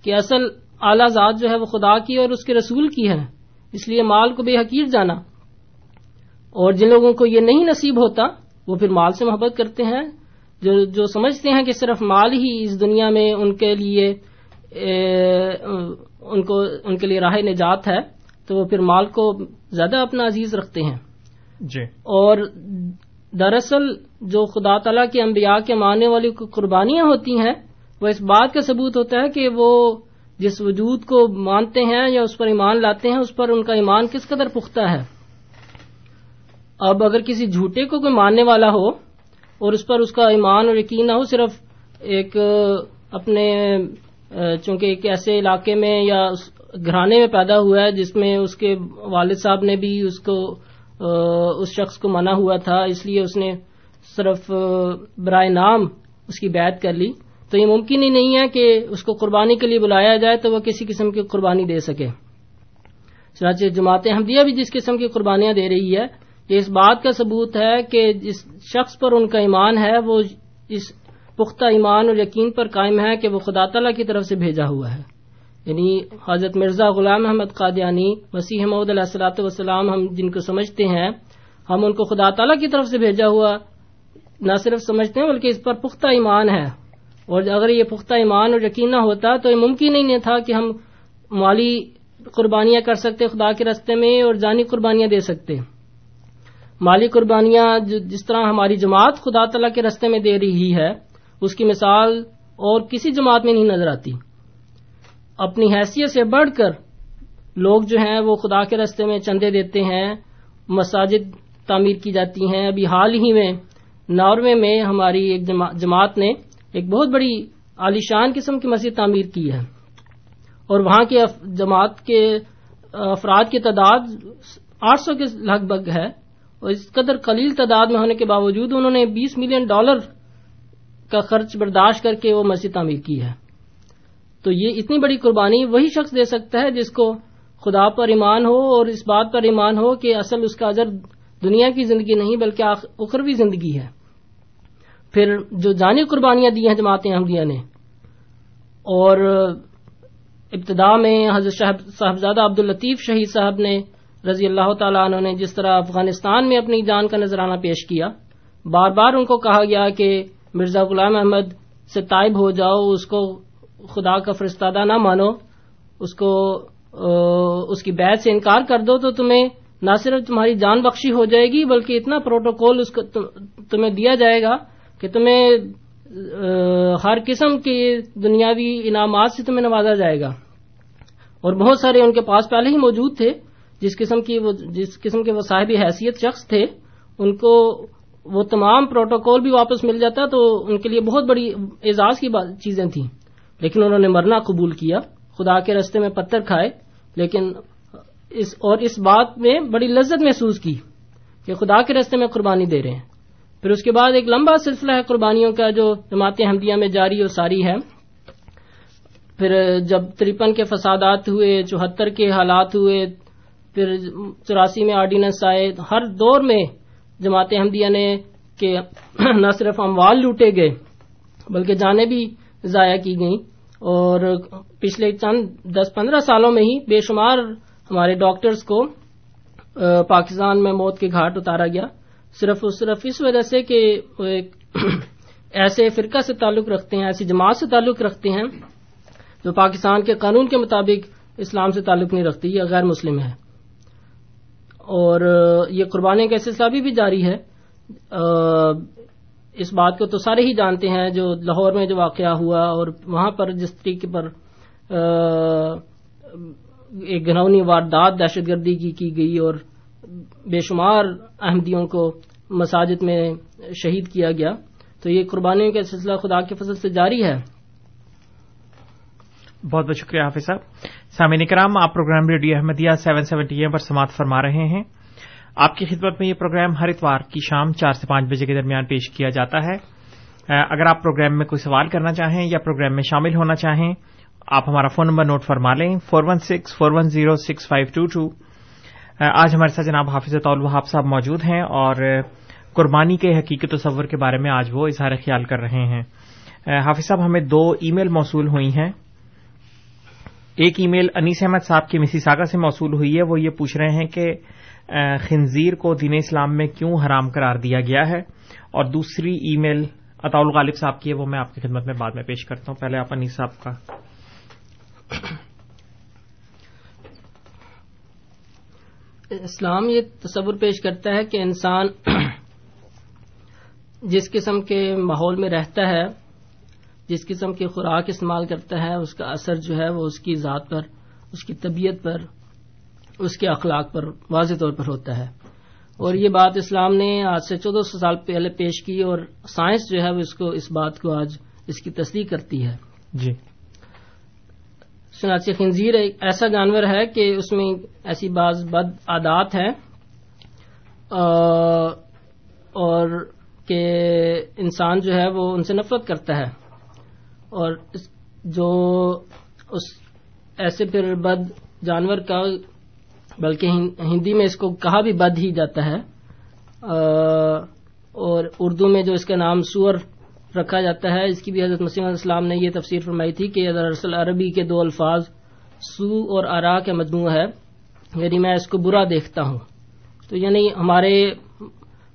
کہ اصل اعلیٰ ذات جو ہے وہ خدا کی اور اس کے رسول کی ہے، اس لیے مال کو بے حقیر جانا۔ اور جن لوگوں کو یہ نہیں نصیب ہوتا، وہ پھر مال سے محبت کرتے ہیں جو جو سمجھتے ہیں کہ صرف مال ہی اس دنیا میں ان کے لیے ان کو ان کے لیے راہ نجات ہے تو وہ پھر مال کو زیادہ اپنا عزیز رکھتے ہیں۔ جی۔ اور دراصل جو خدا تعالیٰ کے انبیاء کے ماننے والی قربانیاں ہوتی ہیں وہ اس بات کا ثبوت ہوتا ہے کہ وہ جس وجود کو مانتے ہیں یا اس پر ایمان لاتے ہیں اس پر ان کا ایمان کس قدر پختہ ہے۔ اب اگر کسی جھوٹے کو کوئی ماننے والا ہو اور اس پر اس کا ایمان اور یقین نہ ہو، صرف ایک، اپنے، چونکہ ایک ایسے علاقے میں یا گھرانے میں پیدا ہوا ہے جس میں اس کے والد صاحب نے بھی اس کو، اس شخص کو منع ہوا تھا، اس لیے اس نے صرف، برائے نام اس کی بیعت کر لی۔ تو یہ ممکن ہی نہیں ہے کہ اس کو قربانی کے لیے بلایا جائے تو وہ کسی قسم کی قربانی دے سکے۔ چنانچہ جماعت احمدیہ بھی جس قسم کی قربانیاں دے رہی ہے یہ اس بات کا ثبوت ہے کہ جس شخص پر ان کا ایمان ہے، وہ اس پختہ ایمان اور یقین پر قائم ہے کہ وہ خدا تعالیٰ کی طرف سے بھیجا ہوا ہے۔ یعنی حضرت مرزا غلام احمد قادیانی، مسیح محمد علیہ السلاۃ وسلام ہم جن کو سمجھتے ہیں، ہم ان کو خدا تعالیٰ کی طرف سے بھیجا ہوا نہ صرف سمجھتے ہیں بلکہ اس پر پختہ ایمان ہے۔ اور اگر یہ پختہ ایمان اور یقین نہ ہوتا تو یہ ممکن ہی نہیں تھا کہ ہم مالی قربانیاں کر سکتے خدا کے رستے میں اور جانی قربانیاں دے سکتے۔ مالی قربانیاں جس طرح ہماری جماعت خدا تعالیٰ کے رستے میں دے رہی ہے، اس کی مثال اور کسی جماعت میں نہیں نظر آتی۔ اپنی حیثیت سے بڑھ کر لوگ جو ہیں وہ خدا کے رستے میں چندے دیتے ہیں، مساجد تعمیر کی جاتی ہیں۔ ابھی حال ہی میں ناروے میں ہماری ایک جماعت نے ایک بہت بڑی عالیشان قسم کی مسجد تعمیر کی ہے۔ اور وہاں کے جماعت کے، افراد کی تعداد آٹھ سو کے لگ بھگ ہے۔ اور اس قدر قلیل تعداد میں ہونے کے باوجود انہوں نے بیس ملین ڈالر کا خرچ برداشت کر کے وہ مسجد تعمیر کی ہے۔ تو یہ اتنی بڑی قربانی وہی شخص دے سکتا ہے جس کو خدا پر ایمان ہو اور اس بات پر ایمان ہو کہ اصل اس کا اجر دنیا کی زندگی نہیں بلکہ اخروی زندگی ہے۔ پھر جو جانی قربانیاں دی ہیں جماعت احمدیہ نے، اور ابتدا میں حضرت صاحبزادہ عبد الطیف شہید صاحب نے رضی اللہ تعالیٰ عنہ نے جس طرح افغانستان میں اپنی جان کا نذرانہ پیش کیا، بار بار ان کو کہا گیا کہ مرزا غلام احمد سے طائب ہو جاؤ، اس کو خدا کا فرستادہ نہ مانو، اس کو اس کی بیت سے انکار کر دو تو تمہیں نہ صرف تمہاری جان بخشی ہو جائے گی بلکہ اتنا پروٹوکول اس کو تمہیں دیا جائے گا کہ تمہیں ہر قسم کے دنیاوی انعامات سے تمہیں نوازا جائے گا۔ اور بہت سارے ان کے پاس پہلے ہی موجود تھے۔ جس قسم کی وہ جس قسم کے وہ صاحب حیثیت شخص تھے، ان کو وہ تمام پروٹوکول بھی واپس مل جاتا تو ان کے لیے بہت بڑی اعزاز کی چیزیں تھیں۔ لیکن انہوں نے مرنا قبول کیا۔ خدا کے رستے میں پتھر کھائے، لیکن اس اور اس بات میں بڑی لذت محسوس کی کہ خدا کے رستے میں قربانی دے رہے ہیں۔ پھر اس کے بعد ایک لمبا سلسلہ ہے قربانیوں کا جو جماعت حمدیہ میں جاری اور ساری ہے۔ پھر جب ترپن کے فسادات ہوئے، چوہتر کے حالات ہوئے پھر چوراسی میں آرڈیننس آئے ہر دور میں جماعت احمدیہ نے کہ *clears throat* نہ صرف اموال لوٹے گئے، بلکہ جانیں بھی ضائع کی گئیں۔ اور پچھلے چند دس پندرہ سالوں میں ہی بے شمار ہمارے ڈاکٹرز کو پاکستان میں موت کے گھاٹ اتارا گیا۔ صرف صرف اس وجہ سے کہ وہ ایک *clears throat* ایسے فرقہ سے تعلق رکھتے ہیں، ایسی جماعت سے تعلق رکھتے ہیں جو پاکستان کے قانون کے مطابق اسلام سے تعلق نہیں رکھتی یا غیر مسلم ہے۔ اور یہ قربانی کا سلسلہ بھی, بھی جاری ہے۔ اس بات کو تو سارے ہی جانتے ہیں جو لاہور میں جو واقعہ ہوا اور وہاں پر جس طریقے پر ایک گھنونی واردات دہشت گردی کی کی گئی اور بے شمار احمدیوں کو مساجد میں شہید کیا گیا۔ تو یہ قربانیوں کا سلسلہ خدا کے فضل سے جاری ہے۔ بہت بہت شکریہ حافظ صاحب۔ سامعین کرام آپ program radio Ahmadiyya seven seventy AM پر سماعت فرما رہے ہیں۔ آپ کی خدمت میں یہ پروگرام ہر اتوار کی شام چار سے پانچ بجے کے درمیان پیش کیا جاتا ہے۔ اگر آپ پروگرام میں کوئی سوال کرنا چاہیں یا پروگرام میں شامل ہونا چاہیں، آپ ہمارا فون نمبر نوٹ فرما لیں۔ Four one six four one zero six five two two آج ہمارے ساتھ جناب حافظ وہاب صاحب موجود ہیں اور قربانی کے حقیقی تصور کے بارے میں آج وہ اظہار خیال کر رہے ہیں۔ حافظ صاحب، ہمیں دو ای میل موصول ہوئی ہیں۔ ایک ای میل انیس احمد صاحب کی مسی ساگا سے موصول ہوئی ہے، وہ یہ پوچھ رہے ہیں کہ خنزیر کو دین اسلام میں کیوں حرام قرار دیا گیا ہے؟ اور دوسری ای میل اطاول غالب صاحب کی ہے، وہ میں آپ کی خدمت میں بعد میں پیش کرتا ہوں۔ پہلے آپ انیس صاحب کا۔ اسلام یہ تصور پیش کرتا ہے کہ انسان *coughs* جس قسم کے ماحول میں رہتا ہے جس قسم کی خوراک استعمال کرتا ہے اس کا اثر جو ہے وہ اس کی ذات پر اس کی طبیعت پر اس کے اخلاق پر واضح طور پر ہوتا ہے۔ اور یہ بات اسلام نے آج سے چودہ سو سال پہلے پیش کی اور سائنس جو ہے وہ اس کو اس بات کو آج اس کی تصدیق کرتی ہے۔ جی۔ شناسی خنزیر ایک ایسا جانور ہے کہ اس میں ایسی بعض بد عادات ہیں اور کہ انسان جو ہے وہ ان سے نفرت کرتا ہے۔ اور جو اس ایسے پھر بد جانور کا بلکہ ہندی میں اس کو کہا بھی بد ہی جاتا ہے اور اردو میں جو اس کا نام سور رکھا جاتا ہے، اس کی بھی حضرت مسیم السلام نے یہ تفسیر فرمائی تھی کہ دراصل عربی کے دو الفاظ سو اور آرا کا مجموعہ ہے یعنی میں اس کو برا دیکھتا ہوں۔ تو یعنی ہمارے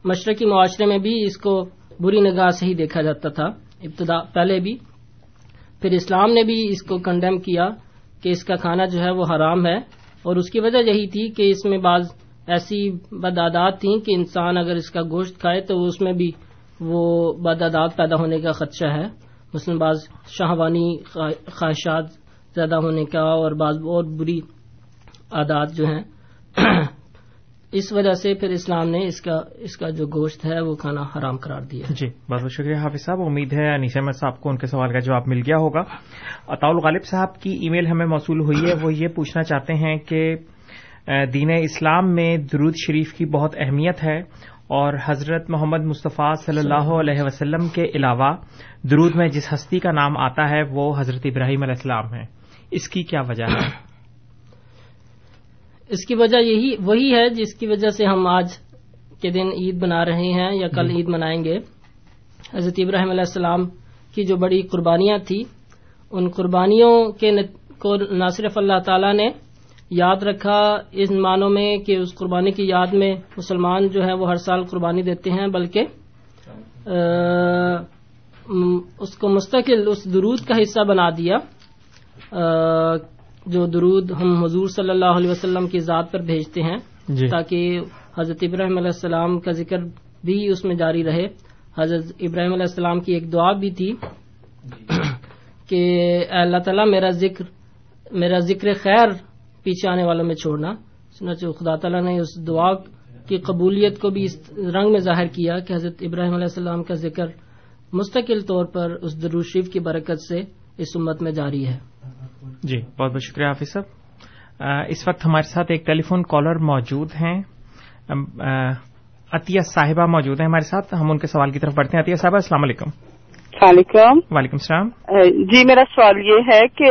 مشرقی معاشرے میں بھی اس کو بری نگاہ سے ہی دیکھا جاتا تھا، ابتدا پہلے بھی۔ پھر اسلام نے بھی اس کو کنڈیم کیا کہ اس کا کھانا جو ہے وہ حرام ہے اور اس کی وجہ یہی تھی کہ اس میں بعض ایسی بدعدات تھیں کہ انسان اگر اس کا گوشت کھائے تو اس میں بھی وہ بدعدات پیدا ہونے کا خدشہ ہے۔ مثلاً بعض شاہوانی خواہشات زیادہ ہونے کا اور بعض بہت بری عادات جو ہیں اس وجہ سے پھر اسلام نے اس کا اس کا جو گوشت ہے، وہ کھانا حرام قرار دیا جی بہت بہت شکریہ حافظ صاحب۔ امید ہے انیس احمد صاحب کو ان کے سوال کا جواب مل گیا ہوگا۔ اطاول غالب صاحب کی ای میل ہمیں موصول ہوئی ہے۔ وہ یہ پوچھنا چاہتے ہیں کہ دین اسلام میں درود شریف کی بہت اہمیت ہے اور حضرت محمد مصطفیٰ صلی اللہ علیہ وسلم کے علاوہ درود میں جس ہستی کا نام آتا ہے، وہ حضرت ابراہیم علیہ السلام ہے۔ اس کی کیا وجہ ہے؟ اس کی وجہ یہی وہی ہے جس کی وجہ سے ہم آج کے دن عید بنا رہے ہیں یا کل عید منائیں گے۔ حضرت ابراہیم علیہ السلام کی جو بڑی قربانیاں تھیں ان قربانیوں کے کو نہ صرف اللہ تعالی نے یاد رکھا ان معنوں میں کہ اس قربانی کی یاد میں مسلمان جو ہے وہ ہر سال قربانی دیتے ہیں بلکہ اس کو مستقل اس درود کا حصہ بنا دیا۔ جو درود ہم حضور صلی اللہ علیہ وسلم کی ذات پر بھیجتے ہیں جی۔ تاکہ حضرت ابراہیم علیہ السلام کا ذکر بھی اس میں جاری رہے۔ حضرت ابراہیم علیہ السلام کی ایک دعا بھی تھی کہ اللہ تعالیٰ میرا ذکر میرا ذکر خیر پیچھے آنے والوں میں چھوڑنا۔ خدا تعالیٰ نے اس دعا کی قبولیت کو بھی اس رنگ میں ظاہر کیا کہ حضرت ابراہیم علیہ السلام کا ذکر مستقل طور پر اس دروشریف کی برکت سے اس امت میں جاری ہے۔ جی بہت بہت شکریہ حافظ صاحب۔ اس وقت ہمارے ساتھ ایک ٹیلی فون کالر موجود ہیں۔ عطیہ صاحبہ موجود ہیں ہمارے ساتھ۔ ہم ان کے سوال کی طرف بڑھتے ہیں۔ عطیہ صاحبہ السلام علیکم۔ السلام علیکم وعلیکم السلام۔ جی میرا سوال یہ ہے کہ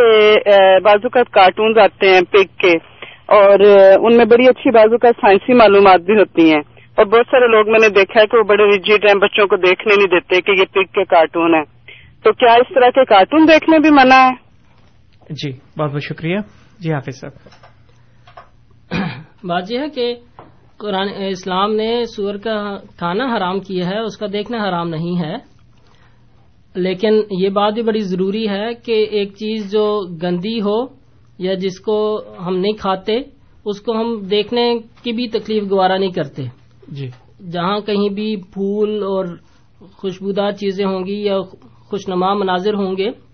بازو کا کارٹونز آتے ہیں پک کے اور ان میں بڑی اچھی بازو کا سائنسی معلومات بھی ہوتی ہیں۔ اور بہت سارے لوگ میں نے دیکھا ہے کہ وہ بڑے ریجیٹ ہیں بچوں کو دیکھنے نہیں دیتے کہ یہ پک کے کارٹون ہیں تو کیا اس طرح کے کارٹون دیکھنے بھی منع ہے جی بہت بہت شکریہ۔ جی حافظ صاحب۔ بات یہ ہے کہ قرآن اسلام نے سور کا کھانا حرام کیا ہے اس کا دیکھنا حرام نہیں ہے۔ لیکن یہ بات بھی بڑی ضروری ہے کہ ایک چیز جو گندی ہو یا جس کو ہم نہیں کھاتے اس کو ہم دیکھنے کی بھی تکلیف گوارا نہیں کرتے۔ جی۔ جہاں کہیں بھی پھول اور خوشبودار چیزیں ہوں گی یا خوشنما مناظر ہوں گے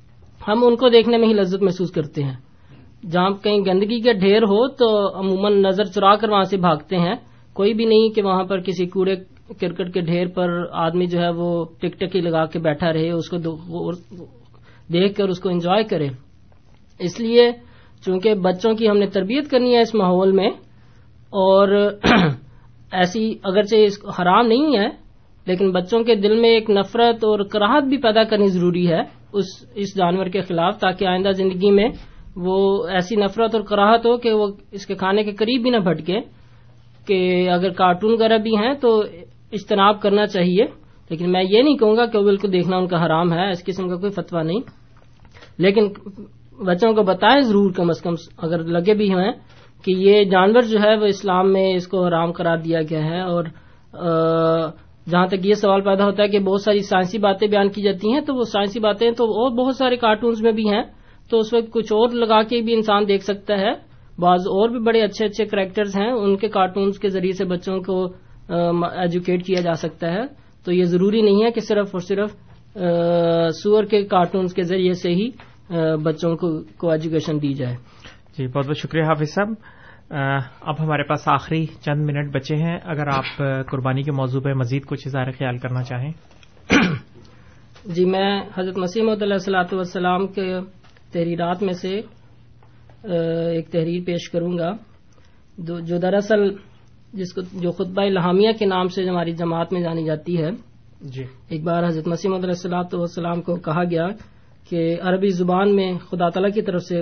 ہم ان کو دیکھنے میں ہی لذت محسوس کرتے ہیں۔ جہاں کہیں گندگی کا ڈھیر ہو تو عموماً نظر چرا کر وہاں سے بھاگتے ہیں۔ کوئی بھی نہیں کہ وہاں پر کسی کوڑے کرکٹ کے ڈھیر پر آدمی جو ہے وہ ٹک ٹکی لگا کے بیٹھا رہے، اس کو دیکھ کر اس کو انجوائے کرے۔ اس لیے چونکہ بچوں کی ہم نے تربیت کرنی ہے اس ماحول میں، اور *clears throat* ایسی اگرچہ حرام نہیں ہے، لیکن بچوں کے دل میں ایک نفرت اور کراہت بھی پیدا کرنی ضروری ہے۔ اس اس جانور کے خلاف تاکہ آئندہ زندگی میں وہ ایسی نفرت اور کراہت ہو کہ وہ اس کے کھانے کے قریب بھی نہ بھٹکے کہ اگر کارٹون وغیرہ بھی ہیں تو اجتناب کرنا چاہیے۔ لیکن میں یہ نہیں کہوں گا کہ وہ بالکل دیکھنا ان کا حرام ہے، اس قسم کا کوئی فتویٰ نہیں۔ لیکن بچوں کو بتائیں ضرور کم از کم اگر لگے بھی ہیں کہ یہ جانور جو ہے وہ اسلام میں اس کو حرام قرار دیا گیا ہے اور جہاں تک یہ سوال پیدا ہوتا ہے کہ بہت ساری سائنسی باتیں بیان کی جاتی ہیں، تو وہ سائنسی باتیں تو اور بہت سارے کارٹونز میں بھی ہیں۔ تو اس وقت کچھ اور لگا کے بھی انسان دیکھ سکتا ہے۔ بعض اور بھی بڑے اچھے اچھے کریکٹرز ہیں، ان کے کارٹونز کے ذریعے سے بچوں کو ایجوکیٹ کیا جا سکتا ہے۔ تو یہ ضروری نہیں ہے کہ صرف اور صرف سور کے کارٹونز کے ذریعے سے ہی بچوں کو ایجوکیشن دی جائے۔ جی بہت بہت شکریہ حافظ صاحب۔ اب ہمارے پاس آخری چند منٹ بچے ہیں۔ اگر آپ قربانی کے موضوع پہ مزید کچھ اظہار خیال کرنا چاہیں۔ جی میں حضرت مسیم علیہ السلاۃ والسلام کے تحریرات میں سے ایک تحریر پیش کروں گا۔ جو دراصل جس کو جو خطبہ الحامیہ کے نام سے ہماری جماعت میں جانی جاتی ہے۔ جی۔ ایک بار حضرت مسیم علیہ السلاۃ والسلام کو کہا گیا کہ عربی زبان میں خدا تعالیٰ کی طرف سے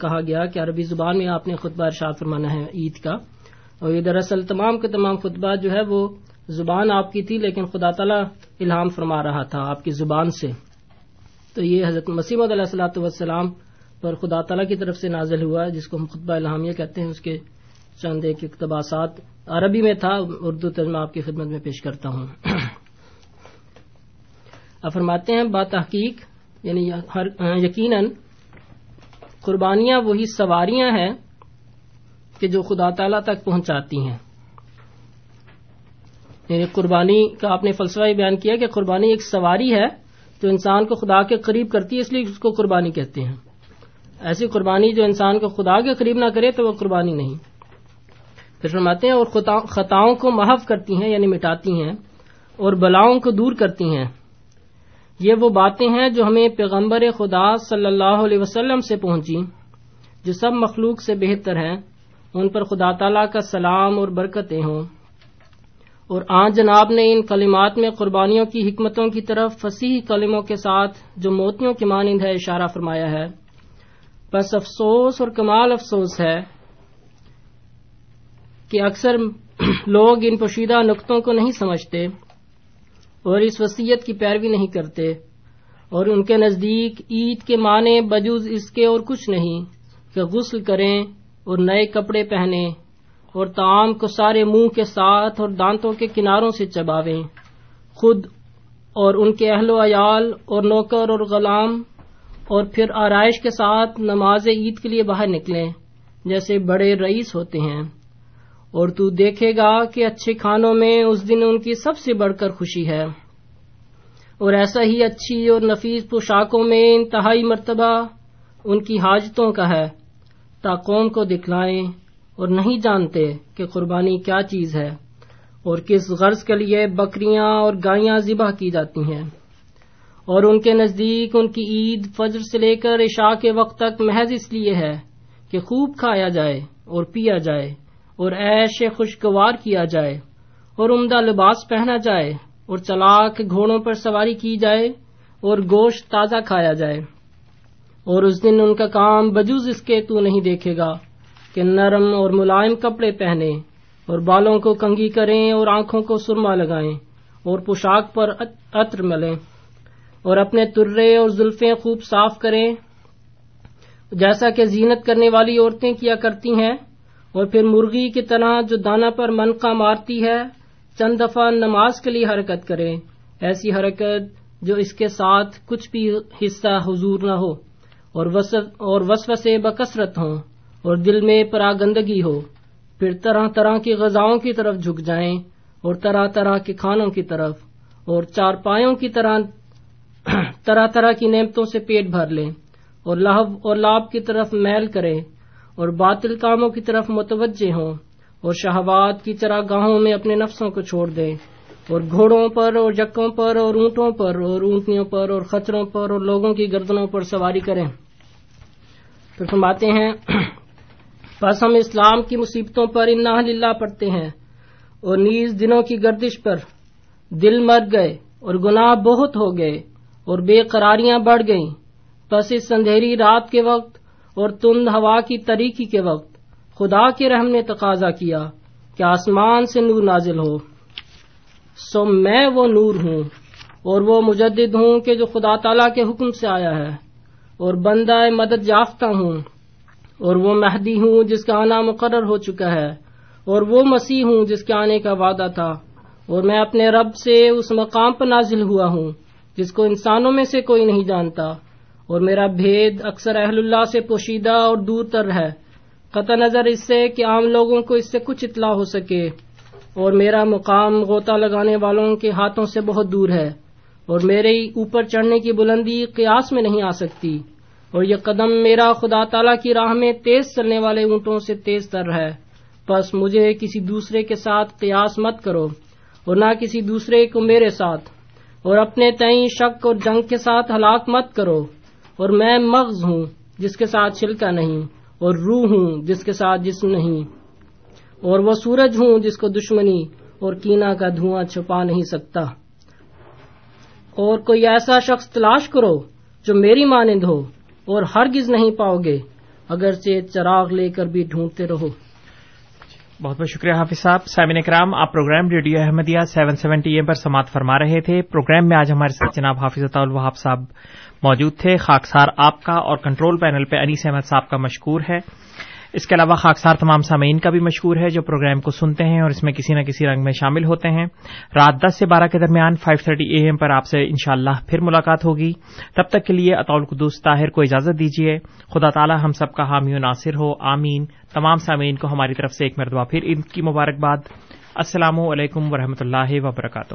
کہا گیا کہ عربی زبان میں آپ نے خطبہ ارشاد فرمانا ہے عید کا۔ اور یہ دراصل تمام کے تمام خطبہ جو ہے وہ زبان آپ کی تھی، لیکن خدا تعالیٰ الہام فرما رہا تھا آپ کی زبان سے۔ تو یہ حضرت مسیم علیہ السلاۃ والسلام پر خدا تعالیٰ کی طرف سے نازل ہوا، جس کو ہم خطبہ الحامیہ کہتے ہیں، اس کے چند ایک اقتباسات عربی میں تھا، اردو ترجمہ آپ کی خدمت میں پیش کرتا ہوں۔ فرماتے ہیں با تحقیق یعنی یقیناً قربانیاں وہی سواریاں ہیں کہ جو خدا تعالی تک پہنچاتی ہیں۔ یعنی قربانی کا آپ نے فلسفہ بیان کیا کہ قربانی ایک سواری ہے جو انسان کو خدا کے قریب کرتی ہے، اس لیے اس کو قربانی کہتے ہیں۔ ایسی قربانی جو انسان کو خدا کے قریب نہ کرے تو وہ قربانی نہیں۔ پھر فرماتے ہیں، اور خطاؤں کو محف کرتی ہیں یعنی مٹاتی ہیں، اور بلاؤں کو دور کرتی ہیں۔ یہ وہ باتیں ہیں جو ہمیں پیغمبر خدا صلی اللہ علیہ وسلم سے پہنچی جو سب مخلوق سے بہتر ہیں، ان پر خدا تعالی کا سلام اور برکتیں ہوں۔ اور آن جناب نے ان کلمات میں قربانیوں کی حکمتوں کی طرف فصیح کلموں کے ساتھ جو موتیوں کی مانند ہے اشارہ فرمایا ہے۔ بس افسوس اور کمال افسوس ہے کہ اکثر لوگ ان پوشیدہ نقطوں کو نہیں سمجھتے۔ اور اس وسیعت کی پیروی نہیں کرتے اور ان کے نزدیک عید کے معنی بجوز اس کے اور کچھ نہیں کہ غسل کریں اور نئے کپڑے پہنے اور تعام کو سارے منہ کے ساتھ اور دانتوں کے کناروں سے چباویں۔ خود اور ان کے اہل و عیال اور نوکر اور غلام اور پھر آرائش کے ساتھ نماز عید کے لیے باہر نکلیں، جیسے بڑے رئیس ہوتے ہیں۔ اور تو دیکھے گا کہ اچھے کھانوں میں اس دن ان کی سب سے بڑھ کر خوشی ہے۔ اور ایسا ہی اچھی اور نفیس پوشاکوں میں انتہائی مرتبہ ان کی حاجتوں کا ہے۔ تا قوم کو دکھلائیں اور نہیں جانتے کہ قربانی کیا چیز ہے اور کس غرض کے لیے بکریاں اور گائیاں ذبح کی جاتی ہیں۔ اور ان کے نزدیک ان کی عید فجر سے لے کر عشاء کے وقت تک محض اس لیے ہے کہ خوب کھایا جائے اور پیا جائے۔ اور ایش خوشگوار کیا جائے اور عمدہ لباس پہنا جائے اور چلاک گھوڑوں پر سواری کی جائے اور گوشت تازہ کھایا جائے۔ اور اس دن ان کا کام بجوز اس کے تو نہیں دیکھے گا کہ نرم اور ملائم کپڑے پہنے اور بالوں کو کنگی کریں اور آنکھوں کو سرما لگائیں اور پوشاک پر عطر ملیں اور اپنے ترے اور زلفیں خوب صاف کریں۔ جیسا کہ زینت کرنے والی عورتیں کیا کرتی ہیں؟ اور پھر مرغی کی طرح جو دانا پر منقا مارتی ہے، چند دفعہ نماز کے لیے حرکت کرے۔ ایسی حرکت جو اس کے ساتھ کچھ بھی حصہ حضور نہ ہو اور وسو سے بکثرت ہوں اور دل میں پراگندگی ہو۔ پھر طرح طرح کی غذاؤں کی طرف جھک جائیں اور طرح طرح کے کھانوں کی طرف اور چار پایوں کی طرح *clears throat* طرح طرح کی نعمتوں سے پیٹ بھر لیں اور لہب اور لاب کی طرف میل کریں اور باطل کاموں کی طرف متوجہ ہوں اور شہبات کی چراگاہوں میں اپنے نفسوں کو چھوڑ دیں اور گھوڑوں پر اور جکوں پر اور اونٹوں پر اور اونٹنیوں پر اور خچروں پر اور لوگوں کی گردنوں پر سواری کریں۔ پھر فرماتے ہیں، بس ہم اسلام کی مصیبتوں پر انا للہ پڑتے ہیں اور نیز دنوں کی گردش پر دل مر گئے اور گناہ بہت ہو گئے اور بے قراریاں بڑھ گئیں۔ بس اس اندھیری رات کے وقت اور تند ہوا کی تریکی کے وقت خدا کے رحم نے تقاضا کیا کہ آسمان سے نور نازل ہو۔ سو میں وہ نور ہوں اور وہ مجدد ہوں کہ جو خدا تعالی کے حکم سے آیا ہے۔ اور بندہ مدد یافتہ ہوں اور وہ مہدی ہوں جس کا آنا مقرر ہو چکا ہے۔ اور وہ مسیح ہوں جس کے آنے کا وعدہ تھا۔ اور میں اپنے رب سے اس مقام پر نازل ہوا ہوں جس کو انسانوں میں سے کوئی نہیں جانتا۔ اور میرا بھید اکثر اہل اللہ سے پوشیدہ اور دور تر ہے۔ قطع نظر اس سے کہ عام لوگوں کو اس سے کچھ اطلاع ہو سکے۔ اور میرا مقام غوطہ لگانے والوں کے ہاتھوں سے بہت دور ہے۔ اور میرے اوپر چڑھنے کی بلندی قیاس میں نہیں آ سکتی۔ اور یہ قدم میرا خدا تعالی کی راہ میں تیز چلنے والے اونٹوں سے تیز تر ہے۔ بس مجھے کسی دوسرے کے ساتھ قیاس مت کرو۔ اور نہ کسی دوسرے کو میرے ساتھ۔ اور اپنے تئیں شک اور جنگ کے ساتھ ہلاک مت کرو۔ اور میں مغز ہوں جس کے ساتھ چھلکا نہیں، اور روح ہوں جس کے ساتھ جسم نہیں، اور وہ سورج ہوں جس کو دشمنی اور کینا کا دھواں چھپا نہیں سکتا۔ اور کوئی ایسا شخص تلاش کرو جو میری مانند ہو اور ہرگز نہیں پاؤ گے، اگرچہ چراغ لے کر بھی ڈھونڈتے رہو۔ بہت بہت شکریہ حافظ صاحب۔ سیمن کرام آپ program radio Ahmadiyya seven seventy AM پر سماعت فرما رہے تھے۔ پروگرام میں آج ہمارے ساتھ جناب حافظ الوہاب صاحب موجود تھے۔ خاکسار آپ کا اور کنٹرول پینل پہ انیس احمد صاحب کا مشکور ہے۔ اس کے علاوہ خاکسار تمام سامعین کا بھی مشہور ہے جو پروگرام کو سنتے ہیں اور اس میں کسی نہ کسی رنگ میں شامل ہوتے ہیں۔ رات دس سے بارہ کے درمیان فائیو تھرٹی اے ایم پر آپ سے انشاءاللہ پھر ملاقات ہوگی۔ تب تک کے لیے اطول قدوس طاہر کو اجازت دیجیے۔ خدا تعالی ہم سب کا حامی و ناصر ہو۔ آمین۔ تمام سامعین کو ہماری طرف سے ایک مرتبہ پھر عید کی مبارکباد۔ السلام علیکم ورحمۃ اللہ وبرکاتہ۔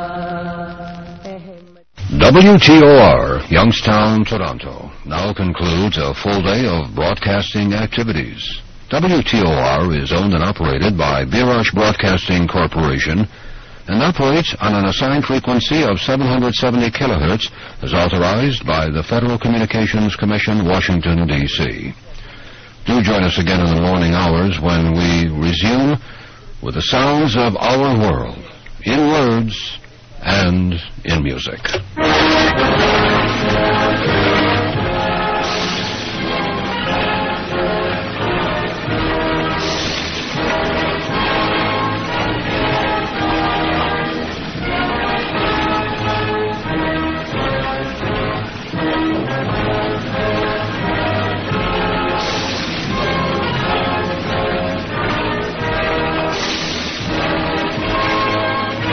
WTOR, Youngstown, Toronto, now concludes a full day of broadcasting activities. WTOR is owned and operated by Birash Broadcasting Corporation and operates on an assigned frequency of 770 kilohertz as authorized by the Federal Communications Commission, Washington, D.C. Do join us again in the morning hours when we resume with the sounds of our world, in words and in music.